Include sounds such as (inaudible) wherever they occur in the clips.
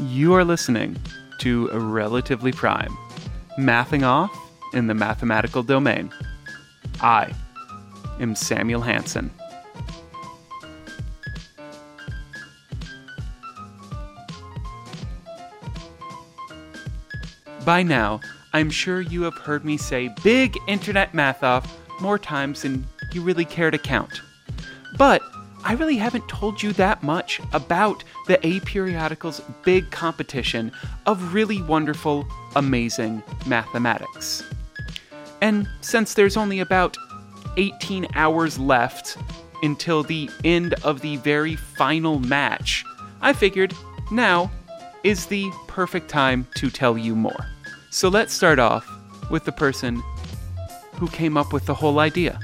You are listening to Relatively Prime, mathing off in the mathematical domain. I am Samuel Hansen. By now, I'm sure you have heard me say big internet math off more times than you really care to count. But I really haven't told you that much about the Aperiodical's big competition of really wonderful, amazing mathematics. And since there's only about 18 hours left until the end of the very final match, I figured now is the perfect time to tell you more. So let's start off with the person who came up with the whole idea.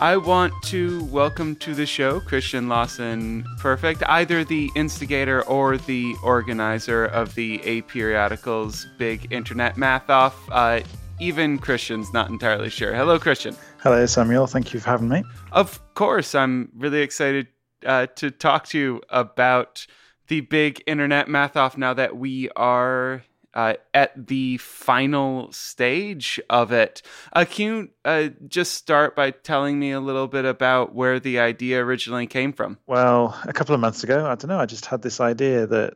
I want to welcome to the show Christian Lawson Perfect, either the instigator or the organizer of the Aperiodical's big internet math off. Uh, even Christian's not entirely sure. Hello, Christian. Hello, Samuel. Thank you for having me. Of course, I'm really excited uh, to talk to you about the big internet math off now that we are uh, at the final stage of it. Uh, can you uh, just start by telling me a little bit about where the idea originally came from? Well, a couple of months ago, I don't know, I just had this idea that,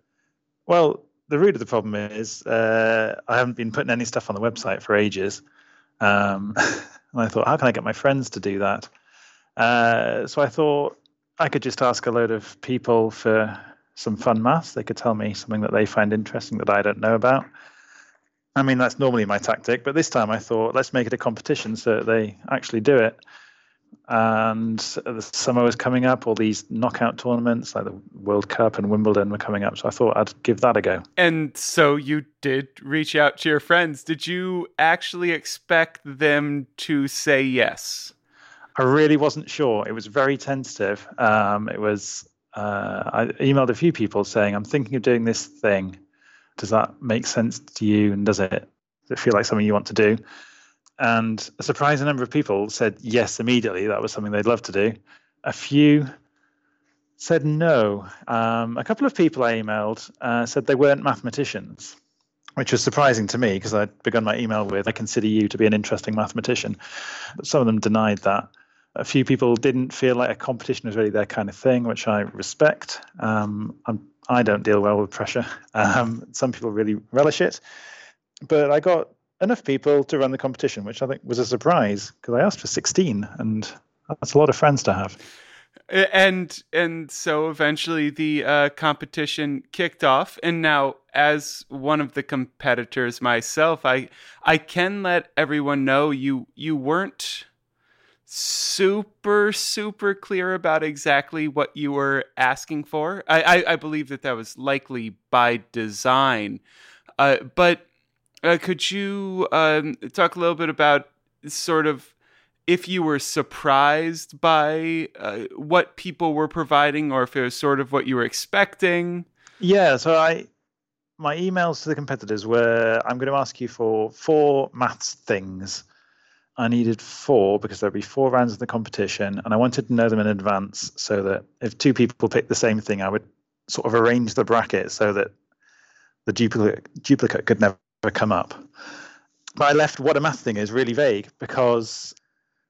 well, the root of the problem is uh, I haven't been putting any stuff on the website for ages. Um, (laughs) and I thought, how can I get my friends to do that? So I thought I could just ask a load of people for some fun maths. They could tell me something that they find interesting that I don't know about. I mean, that's normally my tactic, but this time I thought, let's make it a competition so that they actually do it. And the summer was coming up, all these knockout tournaments like the World Cup and Wimbledon were coming up. So I thought I'd give that a go. And so you did reach out to your friends. Did you actually expect them to say yes? I really wasn't sure. It was very tentative. Um, it was uh, I emailed a few people saying, I'm thinking of doing this thing. Does that make sense to you? And does it, does it feel like something you want to do? And a surprising number of people said yes immediately. That was something they'd love to do. A few said no. Um, a couple of people I emailed uh, said they weren't mathematicians, which was surprising to me because I'd begun my email with, I consider you to be an interesting mathematician. But some of them denied that. A few people didn't feel like a competition was really their kind of thing, which I respect. Um, I'm, I do not deal well with pressure. (laughs) Um, some people really relish it. But I got enough people to run the competition, which I think was a surprise because I asked for 16, and that's a lot of friends to have. And and so eventually the uh, competition kicked off, and now as one of the competitors myself, I I can let everyone know you you weren't super super clear about exactly what you were asking for. I I, I believe that that was likely by design, uh, but uh, could you um, talk a little bit about sort of if you were surprised by uh, what people were providing, or if it was sort of what you were expecting? Yeah, so I my emails to the competitors were I'm going to ask you for four maths things I needed four because there'd be four rounds of the competition, and I wanted to know them in advance so that if two people picked the same thing, I would sort of arrange the bracket so that the duplicate duplicate could never come up. But I left what a math thing is really vague because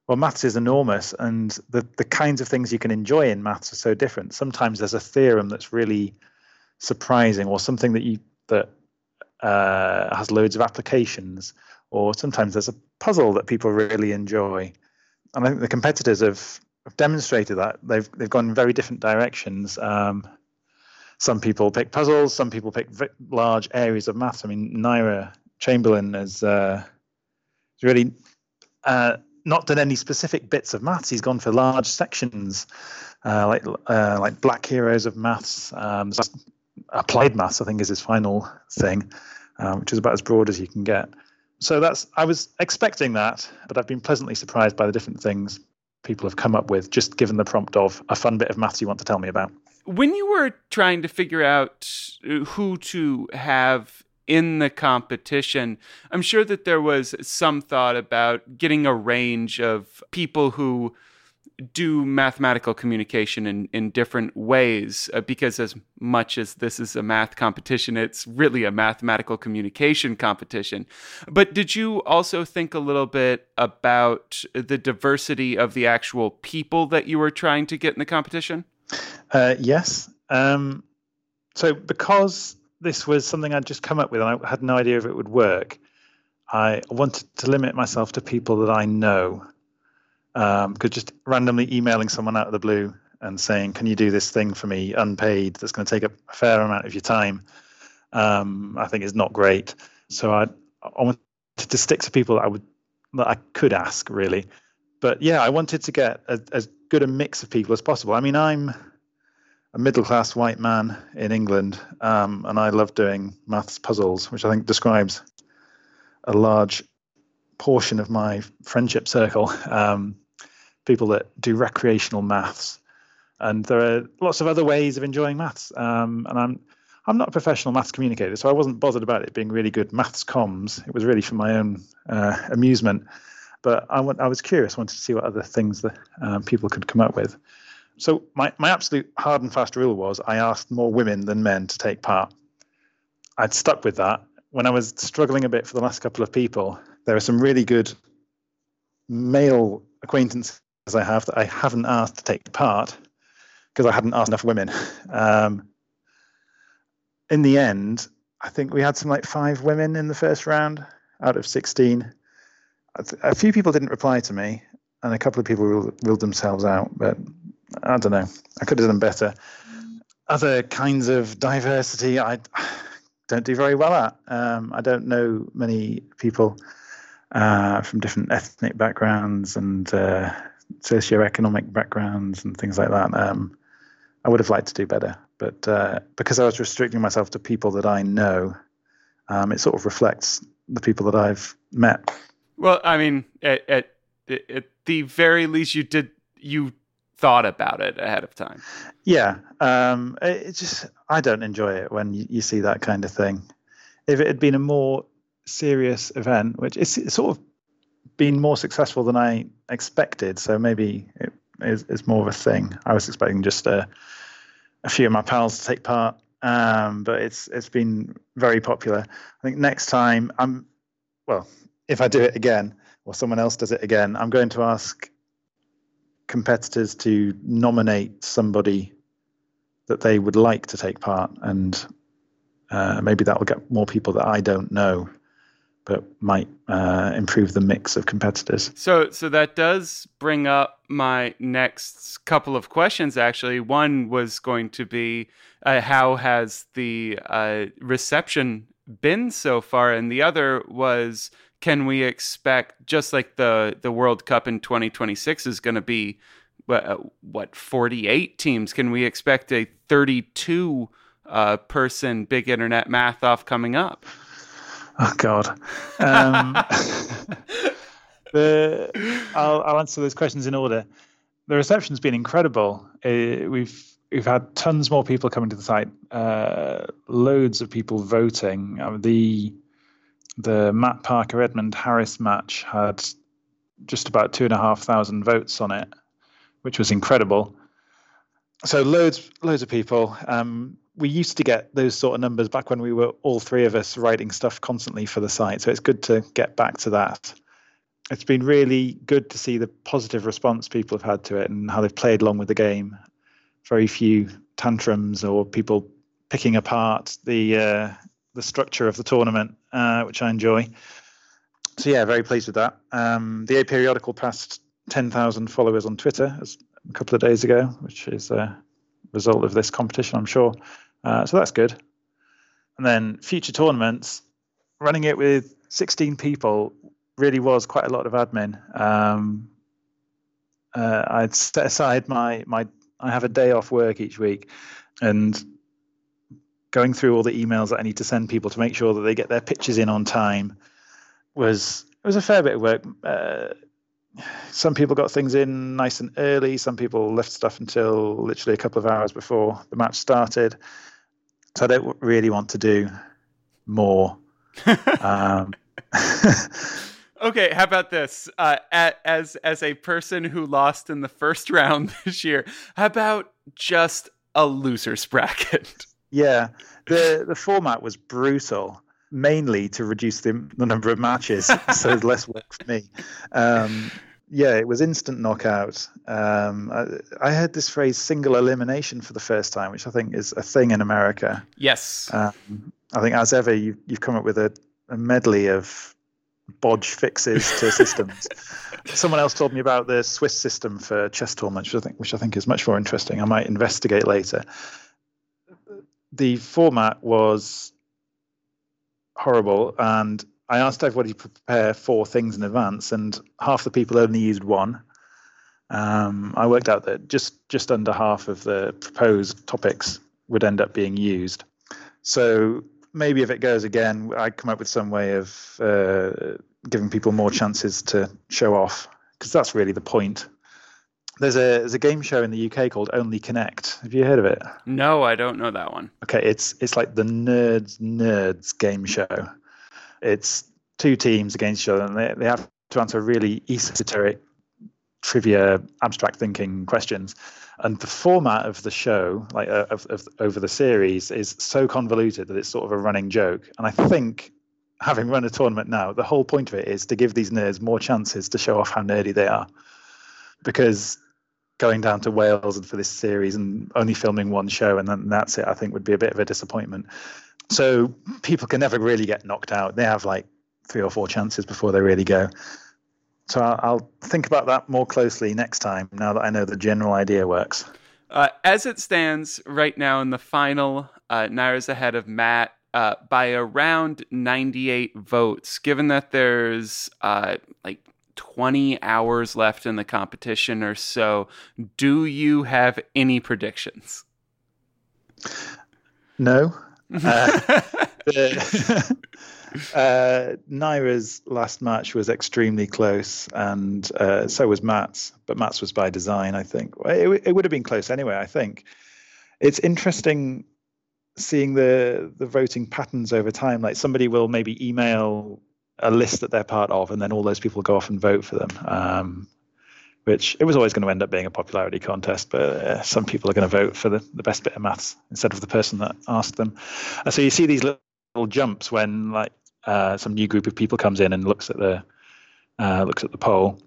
well, maths is enormous, and the the kinds of things you can enjoy in maths are so different. Sometimes there's a theorem that's really surprising, or something that you that uh, has loads of applications or sometimes there's a puzzle that people really enjoy. And I think the competitors have, have demonstrated that they've they've gone in very different directions. Um, some people pick puzzles, some people pick large areas of maths. I mean, Nira Chamberlain has uh, really uh, not done any specific bits of maths. He's gone for large sections, uh, like uh, like Black Heroes of Maths. Um, applied maths, I think, is his final thing, um, which is about as broad as you can get so that's I was expecting that, but I've been pleasantly surprised by the different things people have come up with, just given the prompt of a fun bit of maths you want to tell me about. When you were trying to figure out uh, who to have in the competition, I'm sure that there was some thought about getting a range of people who do mathematical communication in, in different ways uh, because as much as this is a math competition it's really a mathematical communication competition. But did you also think a little bit about the diversity of the actual people that you were trying to get in the competition? Uh, yes. Um, so because this was something i'd just come up with and i had no idea if it would work i wanted to limit myself to people that i know because um, just randomly emailing someone out of the blue and saying, "Can you do this thing for me unpaid? That's going to take up a fair amount of your time," um, I think is not great. So I, I wanted to stick to people that I would that I could ask really. But yeah, I wanted to get a, as good a mix of people as possible. I mean, I'm a middle class white man in England, um, and I love doing maths puzzles, which I think describes a large portion of my friendship circle. (laughs) Um, people that do recreational maths. And there are lots of other ways of enjoying maths. Um, and I'm I'm not a professional maths communicator, so I wasn't bothered about it being really good maths comms. It was really for my own uh, amusement. But I, went, I was curious, wanted to see what other things that um, people could come up with. So my, my absolute hard and fast rule was I asked more women than men to take part. I'd stuck with that. When I was struggling a bit for the last couple of people, there were some really good male acquaintances as I have that I haven't asked to take part because I hadn't asked enough women. Um, in the end, I think we had some like five women in the first round out of 16. A few people didn't reply to me, and a couple of people ruled, ruled themselves out, but I don't know. I could have done better. Other kinds of diversity, I don't do very well at. Um, I don't know many people uh, from different ethnic backgrounds and uh, socioeconomic backgrounds and things like that. Um, I would have liked to do better, but uh, because I was restricting myself to people that I know, um, it sort of reflects the people that I've met. Well, I mean, at, at, at the very least, you did you thought about it ahead of time. Yeah, um, it just I don't enjoy it when you, you, see that kind of thing. If it had been a more serious event, which is sort of been more successful than I expected. So maybe it is, is more of a thing. I was expecting just a, a few of my pals to take part, um, but it's it's been very popular. I think next time I'm well, if I do it again or someone else does it again, I'm going to ask competitors to nominate somebody that they would like to take part, and uh, maybe that will get more people that I don't know but might uh, improve the mix of competitors. So, so that does bring up my next couple of questions. Actually, one was going to be uh, how has the uh, reception been so far, and the other was can we expect just like the the World Cup in 2026 is going to be uh, what 48 teams? Can we expect a 32 uh, person big internet math off coming up? Oh God. Um, (laughs) the I'll, I'll answer those questions in order. The reception's been incredible. Uh, we've we've had tons more people coming to the site. Uh, loads of people voting. Uh, the the Matt Parker Edmund Harris match had just about two and a half thousand votes on it, which was incredible. So loads loads of people. Um, we used to get those sort of numbers back when we were all three of us writing stuff constantly for the site. So it's good to get back to that. It's been really good to see the positive response people have had to it and how they've played along with the game. Very few tantrums or people picking apart the uh, the structure of the tournament, uh, which I enjoy. So yeah, very pleased with that. Um, the aperiodical passed 10,000 followers on Twitter a couple of days ago, which is a result of this competition, I'm sure. Uh, so that's good. And then future tournaments, running it with 16 people really was quite a lot of admin. Um, uh, I'd set aside my my I have a day off work each week, and going through all the emails that I need to send people to make sure that they get their pictures in on time was it was a fair bit of work. Uh, some people got things in nice and early. Some people left stuff until literally a couple of hours before the match started. So I don't really want to do more. (laughs) um, (laughs) Okay, how about this? Uh, as as a person who lost in the first (laughs) round this year, how about just a loser's bracket? Yeah, the the format was brutal, mainly to reduce the, the number of matches, so there's less work for me. Um, yeah, it was instant knockout. Um, I, I, heard this phrase "single elimination" for the first time, which I think is a thing in America. Yes. Um, I think, as ever, you, have come up with a, a medley of bodge fixes to (laughs) systems. Someone else told me about the Swiss system for chess tournaments, which I think, which I think is much more interesting. I might investigate later. The format was horrible, and I asked everybody to prepare four things in advance, and half the people only used one. Um, I worked out that just just under half of the proposed topics would end up being used. So maybe if it goes again, I'd come up with some way of uh, giving people more chances to show off because that's really the point. There's a there's a game show in the UK called Only Connect. Have you heard of it? No, I don't know that one. Okay, it's it's like the nerds nerds game show it's two teams against each other, and they, they have to answer really esoteric, trivia, abstract thinking questions. And the format of the show, like uh, of, of, over the series, is so convoluted that it's sort of a running joke. And I think, having run a tournament now, the whole point of it is to give these nerds more chances to show off how nerdy they are, because going down to Wales and for this series and only filming one show and then that's it, I think would be a bit of a disappointment. So people can never really get knocked out. They have like three or four chances before they really go. So I'll, I'll think about that more closely next time. Now that I know the general idea works. Uh, as it stands right now in the final, uh, Nira's ahead of Matt uh, by around 98 votes. Given that there's uh, like 20 hours left in the competition or so, do you have any predictions? No, uh, (laughs) the, uh, Nira's last match was extremely close, and uh, so was Matt's. But Matt's was by design, I think. It, it would have been close anyway. I think it's interesting seeing the the voting patterns over time. Like somebody will maybe email a list that they're part of, and then all those people go off and vote for them. Um, which it was always going to end up being a popularity contest, but uh, some people are going to vote for the, the best bit of maths instead of the person that asked them. And so you see these little jumps when like uh, some new group of people comes in and looks at the uh, looks at the poll.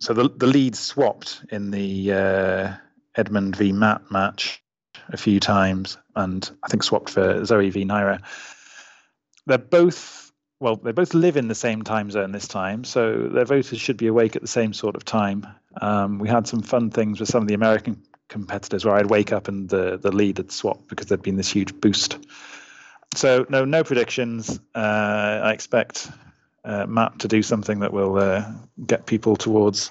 So the the leads swapped in the uh, Edmund v Matt match a few times, and I think swapped for Zoe v Nira. They're both well, they both live in the same time zone this time, so their voters should be awake at the same sort of time. Um, we had some fun things with some of the American competitors where I'd wake up and the, the lead had swapped because there'd been this huge boost. So, no, no predictions. Uh, I expect uh, Matt to do something that will uh, get people towards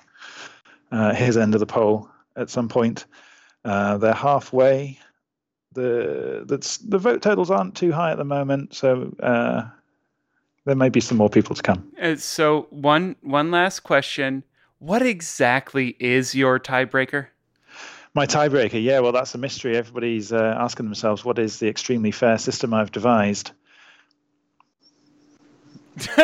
uh, his end of the poll at some point. Uh, they're halfway. The, the the vote totals aren't too high at the moment, so uh, there may be some more people to come. So one one last question: What exactly is your tiebreaker? My tiebreaker, yeah, well, that's a mystery. Everybody's uh, asking themselves, what is the extremely fair system I've devised? (laughs)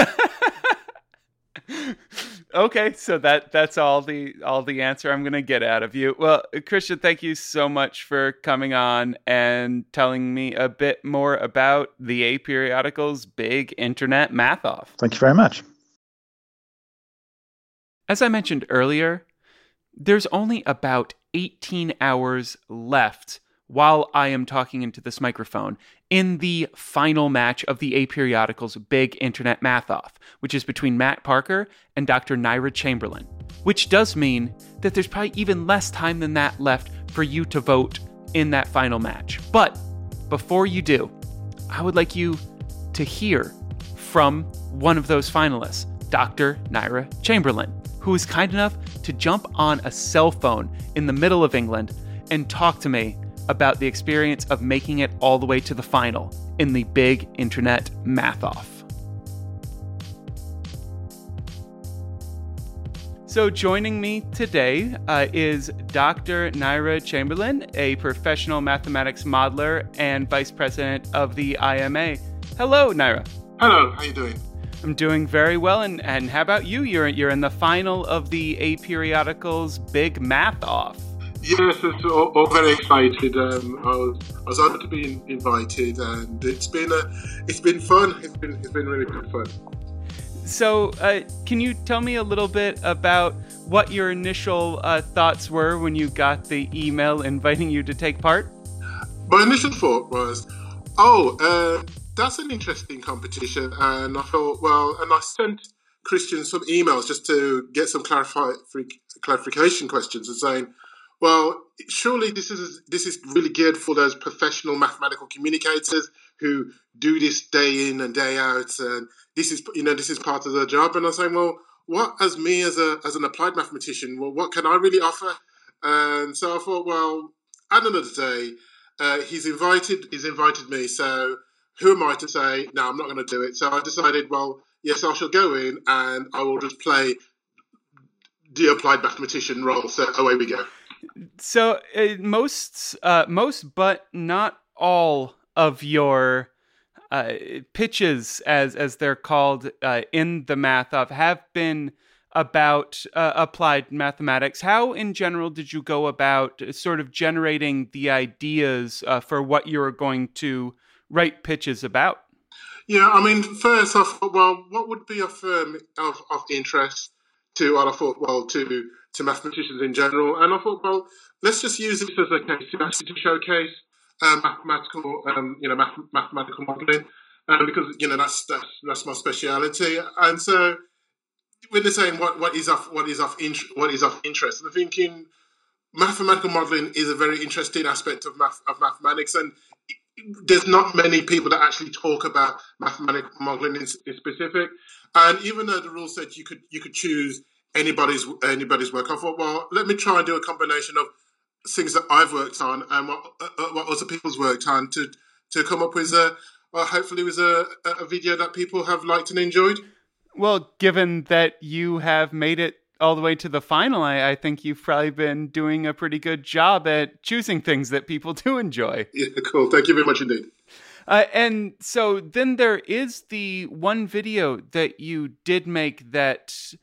okay, so that that's all the all the answer I'm going to get out of you. Well, Christian, thank you so much for coming on and telling me a bit more about the Aperiodical's big internet math off. Thank you very much. As I mentioned earlier, there's only about 18 hours left while I am talking into this microphone in the final match of the Aperiodical's big internet math off, which is between Matt Parker and Dr. Nira Chamberlain, which does mean that there's probably even less time than that left for you to vote in that final match. But before you do, I would like you to hear from one of those finalists, Dr. Nira Chamberlain, who was kind enough to jump on a cell phone in the middle of England and talk to me about the experience of making it all the way to the final in the big internet math off. So, joining me today uh, is Dr. Nira Chamberlain, a professional mathematics modeler and vice president of the IMA. Hello, Nira. Hello, how you doing? I'm doing very well, and, and how about you? You're you're in the final of the Aperiodicals Big Math Off. Yes, it's all, all very excited. Um, I was I was honored to be invited, and it's been a it's been fun. It's been it's been really good fun. So, uh, can you tell me a little bit about what your initial uh, thoughts were when you got the email inviting you to take part? My initial thought was, oh, uh, that's an interesting competition. And I thought, well, and I sent Christian some emails just to get some clarify, clarification questions and saying, well, surely this is this is really geared for those professional mathematical communicators who do this day in and day out, and this is you know this is part of their job. And I was saying, well, what as me as a as an applied mathematician, well, what can I really offer? And so I thought, well, at another day, uh, he's invited he's invited me, so who am I to say, no, I'm not going to do it? So I decided, well, yes, I shall go in and I will just play the applied mathematician role. So away we go. So uh, most, uh, most, but not all of your uh, pitches, as as they're called uh, in the math off, have been about uh, applied mathematics. How, in general, did you go about sort of generating the ideas uh, for what you were going to write pitches about? Yeah, I mean, first I thought, well, what would be a firm of, of interest to? And I thought, well, to to mathematicians in general, and I thought, well, let's just use this as a case to actually to showcase um, mathematical, um, you know, math, mathematical modelling, um, because you know that's that's that's my speciality, and so when they're saying what, what is of what is of int- what is of interest, I'm thinking mathematical modelling is a very interesting aspect of math of mathematics, and there's not many people that actually talk about mathematical modeling in, in, specific. And even though the rule said you could you could choose anybody's anybody's work, I thought, well, let me try and do a combination of things that I've worked on and what uh, uh what other people's worked on to to come up with a well, hopefully with a, a video that people have liked and enjoyed. Well, given that you have made it all the way to the final, I, I, think you've probably been doing a pretty good job at choosing things that people (laughs) do enjoy. Yeah, cool. Thank you very much indeed. Uh, and so then there is the one video that you did make that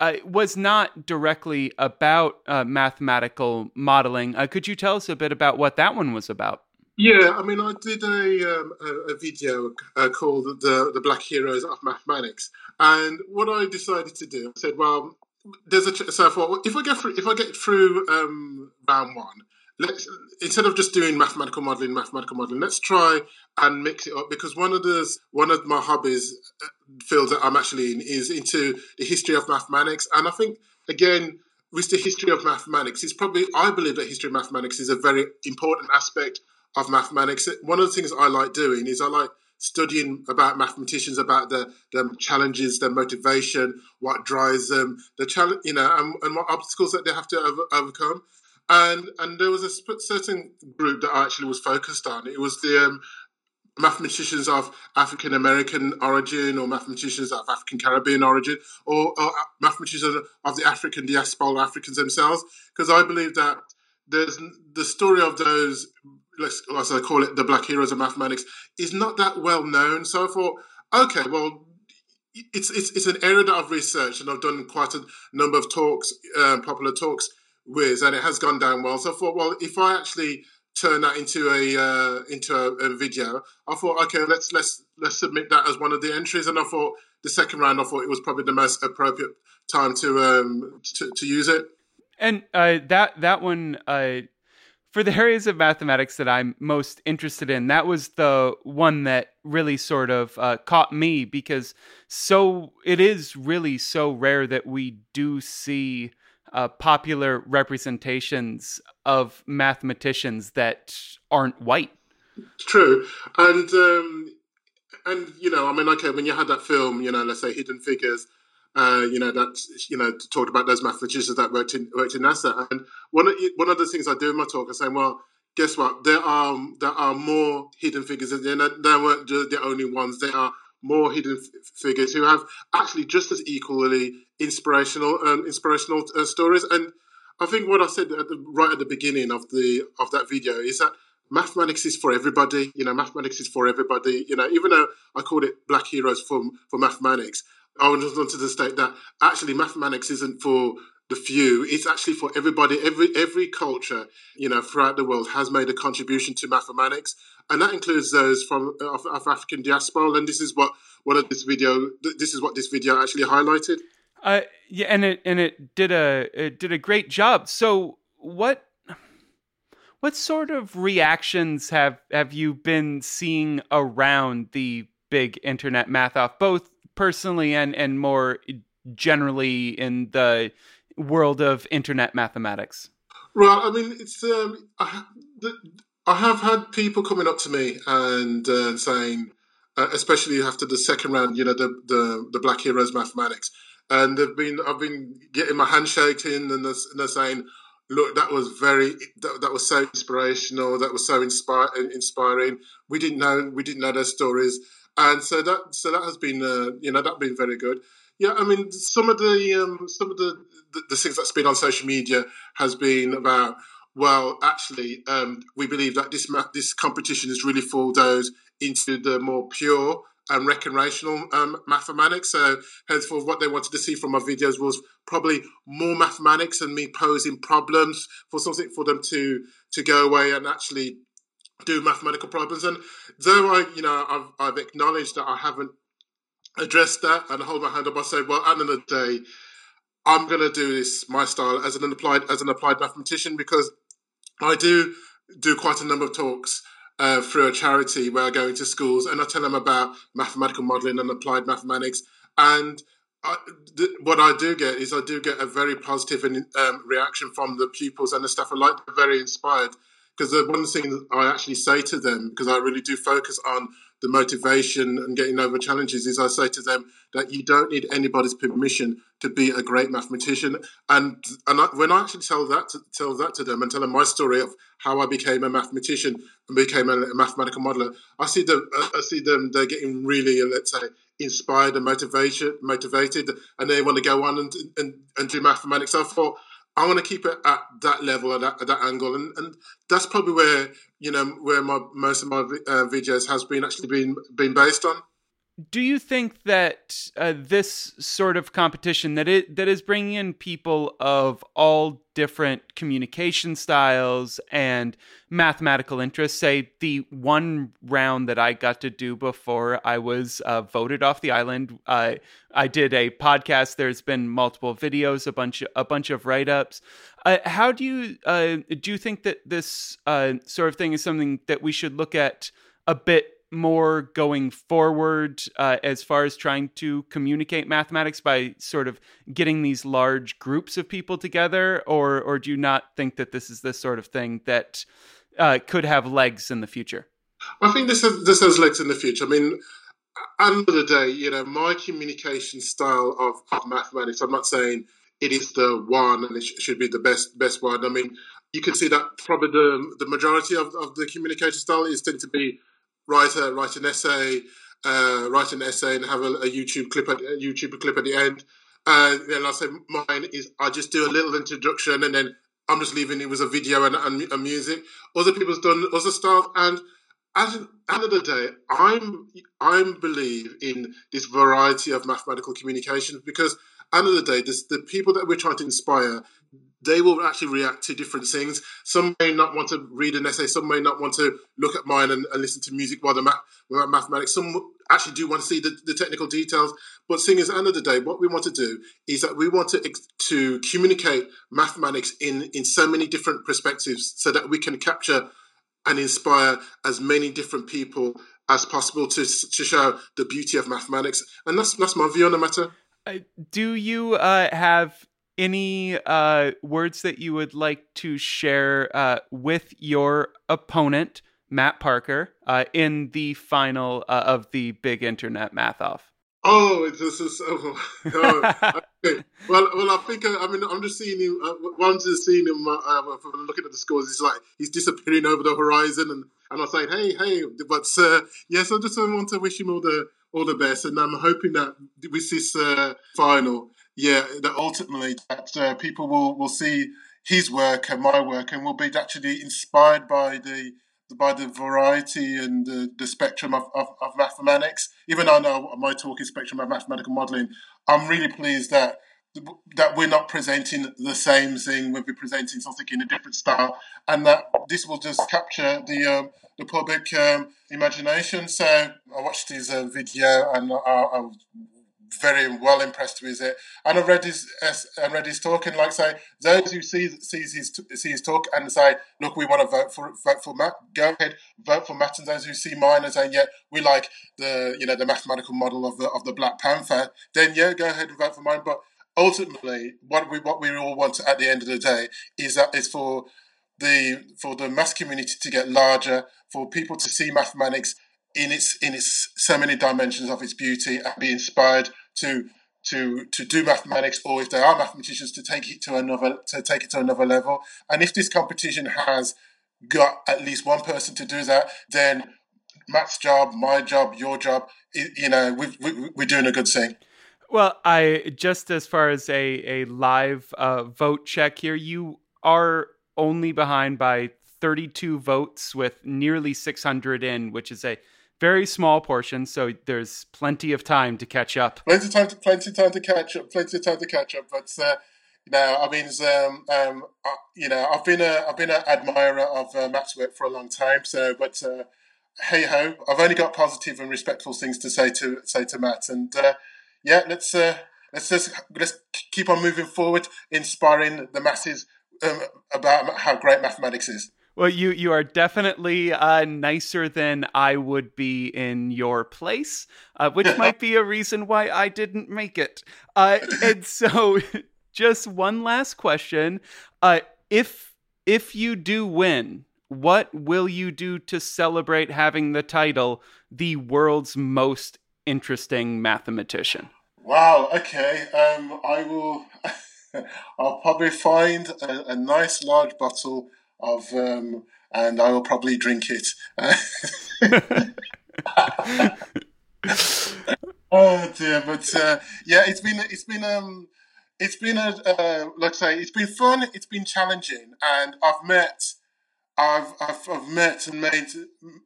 uh, was not directly about uh, mathematical modeling. Uh, could you tell us a bit about what that one was about? Yeah, I mean, I did a um, a, a, video uh, called the the Black Heroes of Mathematics, and what I decided to do, I said, well, there's a so if I get through if I get through um, round one, let's instead of just doing mathematical modeling, mathematical modeling, let's try and mix it up because one of the one of my hobbies uh, fields that I'm actually in is into the history of mathematics, and I think again with the history of mathematics is probably I believe that history of mathematics is a very important aspect of mathematics. One of the things I like doing is I like studying about mathematicians, about the, challenges, their motivation, what drives them, the challenge, you know, and, and what obstacles that they have to over, overcome. And and there was a certain group that I actually was focused on. It was the um, mathematicians of African American origin, or mathematicians of African Caribbean origin, or, or mathematicians of the African diaspora Africans themselves. Because I believe that there's the story of those let's as I call it, the Black Heroes of Mathematics, is not that well known. So I thought, okay, well, it's it's it's an area that I've researched and I've done quite a number of talks, um, popular talks with, and it has gone down well. So I thought, well, if I actually turn that into a uh, into a, a, video, I thought, okay, let's let's let's submit that as one of the entries. And I thought the second round, I thought it was probably the most appropriate time to um to, to use it. And uh, that that one, uh, for the areas of mathematics that I'm most interested in, that was the one that really sort of uh, caught me because so it is really so rare that we do see uh, popular representations of mathematicians that aren't white. It's true, and um, and you know, I mean, okay, when you had that film, you know, let's say Hidden Figures uh, you know, that you know, talked about those mathematicians that worked in worked in NASA. And one of one of the things I do in my talk is saying, well, guess what? There are there are more hidden figures. And they weren't the only ones. There are more hidden figures who have actually just as equally inspirational um, inspirational uh, stories. And I think what I said at the, right at the beginning of the of that video is that mathematics is for everybody. You know, mathematics is for everybody. You know, even though I called it Black Heroes for for mathematics, I just wanted to state that actually mathematics isn't for the few. It's actually for everybody. Every every culture, you know, throughout the world has made a contribution to mathematics, and that includes those from of, of African diaspora. And this is what one of this video. This is what this video actually highlighted. Uh, yeah, and it and it did a it did a great job. So what what sort of reactions have have you been seeing around the big internet math off, both personally and and more generally in the world of internet mathematics? Right. I mean, it's um, I, the, I have had people coming up to me and uh, saying, uh, especially after the second round, you know, the the, the Black Heroes mathematics, and they've been I've been getting my hand shaking, and they're, and they're saying, look, that was very that, that was so inspirational. That was so inspire, inspiring. We didn't know we didn't know their stories, and so that so that has been uh, you know that been very good. Yeah, I mean some of the um, some of the, the, the things that's been on social media has been about well, actually, um, we believe that this this competition is really for those into the more pure and recreational um, mathematics. So, henceforth, what they wanted to see from my videos was probably more mathematics and me posing problems for something for them to to go away and actually do mathematical problems. And though I, you know, I've, I've acknowledged that I haven't addressed that and hold my hand up, I say, well, at the end of the day, I'm going to do this my style as an applied as an applied mathematician because I do do quite a number of talks uh, through a charity where I go into schools and I tell them about mathematical modelling and applied mathematics. And I, th- what I do get is I do get a very positive um, reaction from the pupils and the staff are like very inspired because the one thing I actually say to them because I really do focus on the motivation and getting over challenges is I say to them that you don't need anybody's permission to be a great mathematician. And and I, when I actually tell that to, tell that to them and tell them my story of how I became a mathematician and became a, a mathematical modeler, I see them I see them they're getting really let's say inspired and motivation motivated and they want to go on and and, and do mathematics. I thought I want to keep it at that level, at that, at that angle, and, and that's probably where you know where my most of my uh, videos has been actually been been based on do you think that uh, this sort of competition that it that is bringing in people of all different communication styles and mathematical interests say the one round that i got to do before i was uh, voted off the island uh, i did a podcast there's been multiple videos a bunch of, a bunch of write-ups. Uh, how do you uh, do you think that this uh, sort of thing is something that we should look at a bit more going forward uh, as far as trying to communicate mathematics by sort of getting these large groups of people together, or or do you not think that this is the sort of thing that uh, could have legs in the future? I think this has this has legs in the future. I mean, end of the day, you know, my communication style of, of mathematics. I'm not saying it is the one and it sh- should be the best best one. I mean, you can see that probably the the majority of, of the communication style is tend to be write a write an essay, uh, write an essay, and have a, a YouTube clip at a YouTube clip at the end. And then I say mine is I just do a little introduction, and then I'm just leaving it with a video and, and, and music. Other people's done other stuff, and at the end of the day, I'm I believe in this variety of mathematical communications because end of the day, this, the people that we're trying to inspire, they will actually react to different things. Some may not want to read an essay. Some may not want to look at mine and, and listen to music while they're math, mathematics. Some actually do want to see the, the, technical details. But seeing as end of the day, what we want to do is that we want to to communicate mathematics in in so many different perspectives, so that we can capture and inspire as many different people as possible to to show the beauty of mathematics. And that's that's my view on the matter. Uh, do you uh, have any uh, words that you would like to share uh, with your opponent, Matt Parker, uh, in the final uh, of the Big Internet Math Off? Oh, this is oh, (laughs) oh, okay. well, well. I think I mean I'm just seeing him. Uh, once just seeing him, uh, looking at the scores, he's like he's disappearing over the horizon, and, and I say, hey, hey. But uh, yes, I just want to wish him all the all the best, and I'm hoping that with this uh, final, yeah, that ultimately that uh, people will will see his work and my work, and will be actually inspired by the by the variety and the, the spectrum of, of, of mathematics. Even though I know my talk is spectrum of mathematical modelling, I'm really pleased that that we're not presenting the same thing. We'll be presenting something in a different style, and that this will just capture the um, the public um, imagination. So I watched his uh, video, and I, I very well impressed with it. And I read his I uh, read his talk, and like say those who see sees his see his talk and say, look, we want to vote for vote for Matt. Go ahead, vote for Matt. And those who see mine and saying, yeah, we like the you know the mathematical model of the of the Black Panther. Then yeah, go ahead and vote for mine. But ultimately, what we what we all want at the end of the day is that is for the for the math community to get larger, for people to see mathematics in its in its so many dimensions of its beauty and be inspired to to to do mathematics or if they are mathematicians to take it to another to take it to another level. And if this competition has got at least one person to do that then Matt's job my job your job you know we, we, we're doing a good thing. Well I just as far as a a live uh, vote check here you are only behind by 32 votes with nearly 600 in which is a very small portion, so there's plenty of time to catch up. Plenty of time, to, plenty of time to catch up. Plenty of time to catch up. But uh, you know, I mean, um, um, uh, you know, I've been a, I've been an admirer of uh, Matt's work for a long time. So, but uh, hey ho, I've only got positive and respectful things to say to say to Matt. And uh, yeah, let's uh, let's just let's keep on moving forward, inspiring the masses um, about how great mathematics is. Well, you you are definitely uh, nicer than I would be in your place, uh, which (laughs) might be a reason why I didn't make it. Uh, and (laughs) so, just one last question: uh, if if you do win, what will you do to celebrate having the title "the world's most interesting mathematician"? Wow. Okay. Um, I will. (laughs) I'll probably find a, a nice large bottle of, um, and I will probably drink it. (laughs) oh dear, but uh, yeah, it's been it's been um it's been a uh, let's say it's been fun. It's been challenging, and I've met. I've, I've, I've met and made,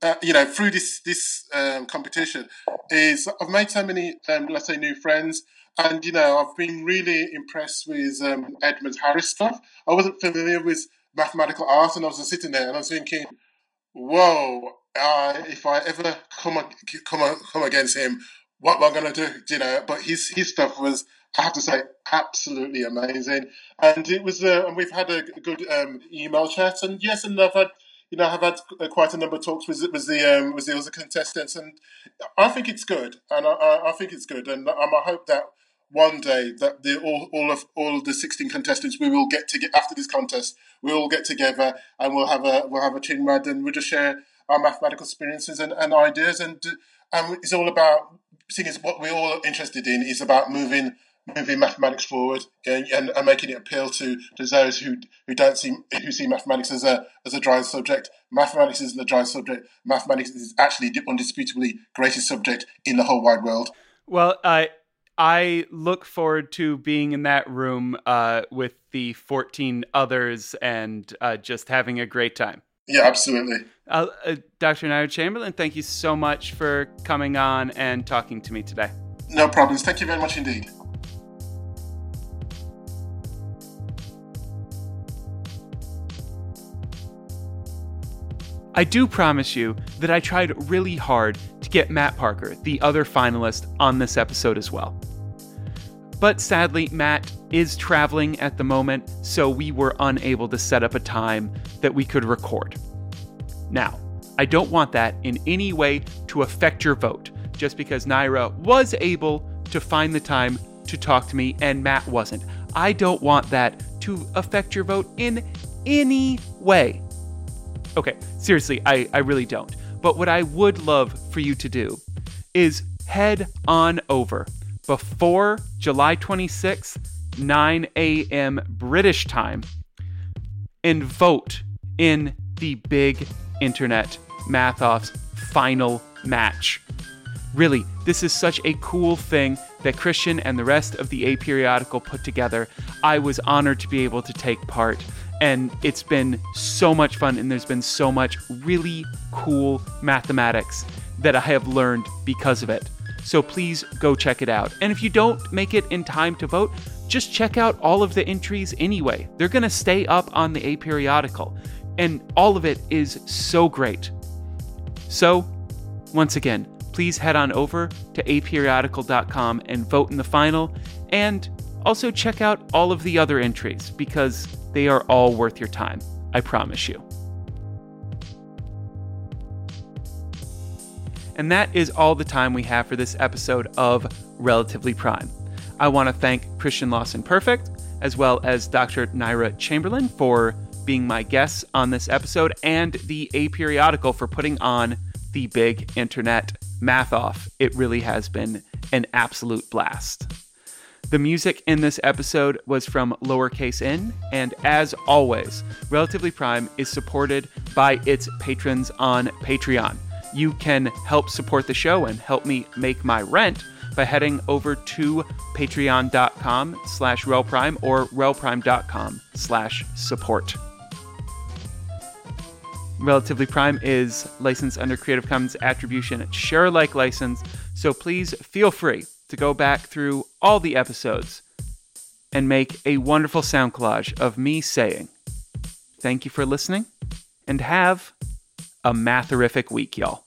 uh, you know, through this this um, competition, is I've made so many, um, let's say, new friends, and you know, I've been really impressed with um, Edmund Harris stuff. I wasn't familiar with mathematical art, and I was just sitting there and I was thinking, whoa, uh, if I ever come come come against him, what am I going to do? You know, but his his stuff was, I have to say, absolutely amazing. And it was, uh, and we've had a good um, email chat, and yes, and I've had. You know, I've had quite a number of talks with with the um, with the other contestants, and I think it's good, and I, I think it's good, and I hope that one day that the all, all of all of the 16 contestants we will get to get after this contest we all get together and we'll have a we'll have a chinwag and we'll just share our mathematical experiences and, and ideas and and it's all about seeing as what we're all interested in is about moving moving mathematics forward and, and, and, making it appeal to, to those who who don't see who see mathematics as a as a dry subject. Mathematics isn't a dry subject. Mathematics is actually the undisputably greatest subject in the whole wide world. Well, I I look forward to being in that room uh, with the 14 others and uh, just having a great time. Yeah, absolutely. Uh, uh Dr. Nira Chamberlain, thank you so much for coming on and talking to me today. No problems. Thank you very much indeed. I do promise you that I tried really hard to get Matt Parker, the other finalist, on this episode as well. But sadly, Matt is traveling at the moment, so we were unable to set up a time that we could record. Now, I don't want that in any way to affect your vote, just because Nira was able to find the time to talk to me and Matt wasn't. I don't want that to affect your vote in any way. Okay, seriously, I, I really don't. But what I would love for you to do is head on over before July 26th, 9 a.m. British time, and vote in the big internet math off's final match. Really, this is such a cool thing that Christian and the rest of the Aperiodical put together. I was honored to be able to take part, And it's been so much fun, and there's been so much really cool mathematics that I have learned because of it. So please go check it out. And if you don't make it in time to vote, just check out all of the entries anyway. They're going to stay up on the aperiodical, and all of it is so great. So, once again, please head on over to aperiodical.com and vote in the final, and also check out all of the other entries because they are all worth your time. I promise you. And that is all the time we have for this episode of Relatively Prime. I want to thank Christian Lawson Perfect, as well as Dr. Nira Chamberlin for being my guests on this episode, and the Aperiodical for putting on the big internet math off. It really has been an absolute blast. The music in this episode was from Lowercase N, and as always, Relatively Prime is supported by its patrons on Patreon. You can help support the show and help me make my rent by heading over to patreon.com slash relprime or relprime.com slash support. Relatively Prime is licensed under Creative Commons Attribution Share Alike license, so please feel free to go back through all the episodes and make a wonderful sound collage of me saying, Thank you for listening, and have a matherific week, y'all.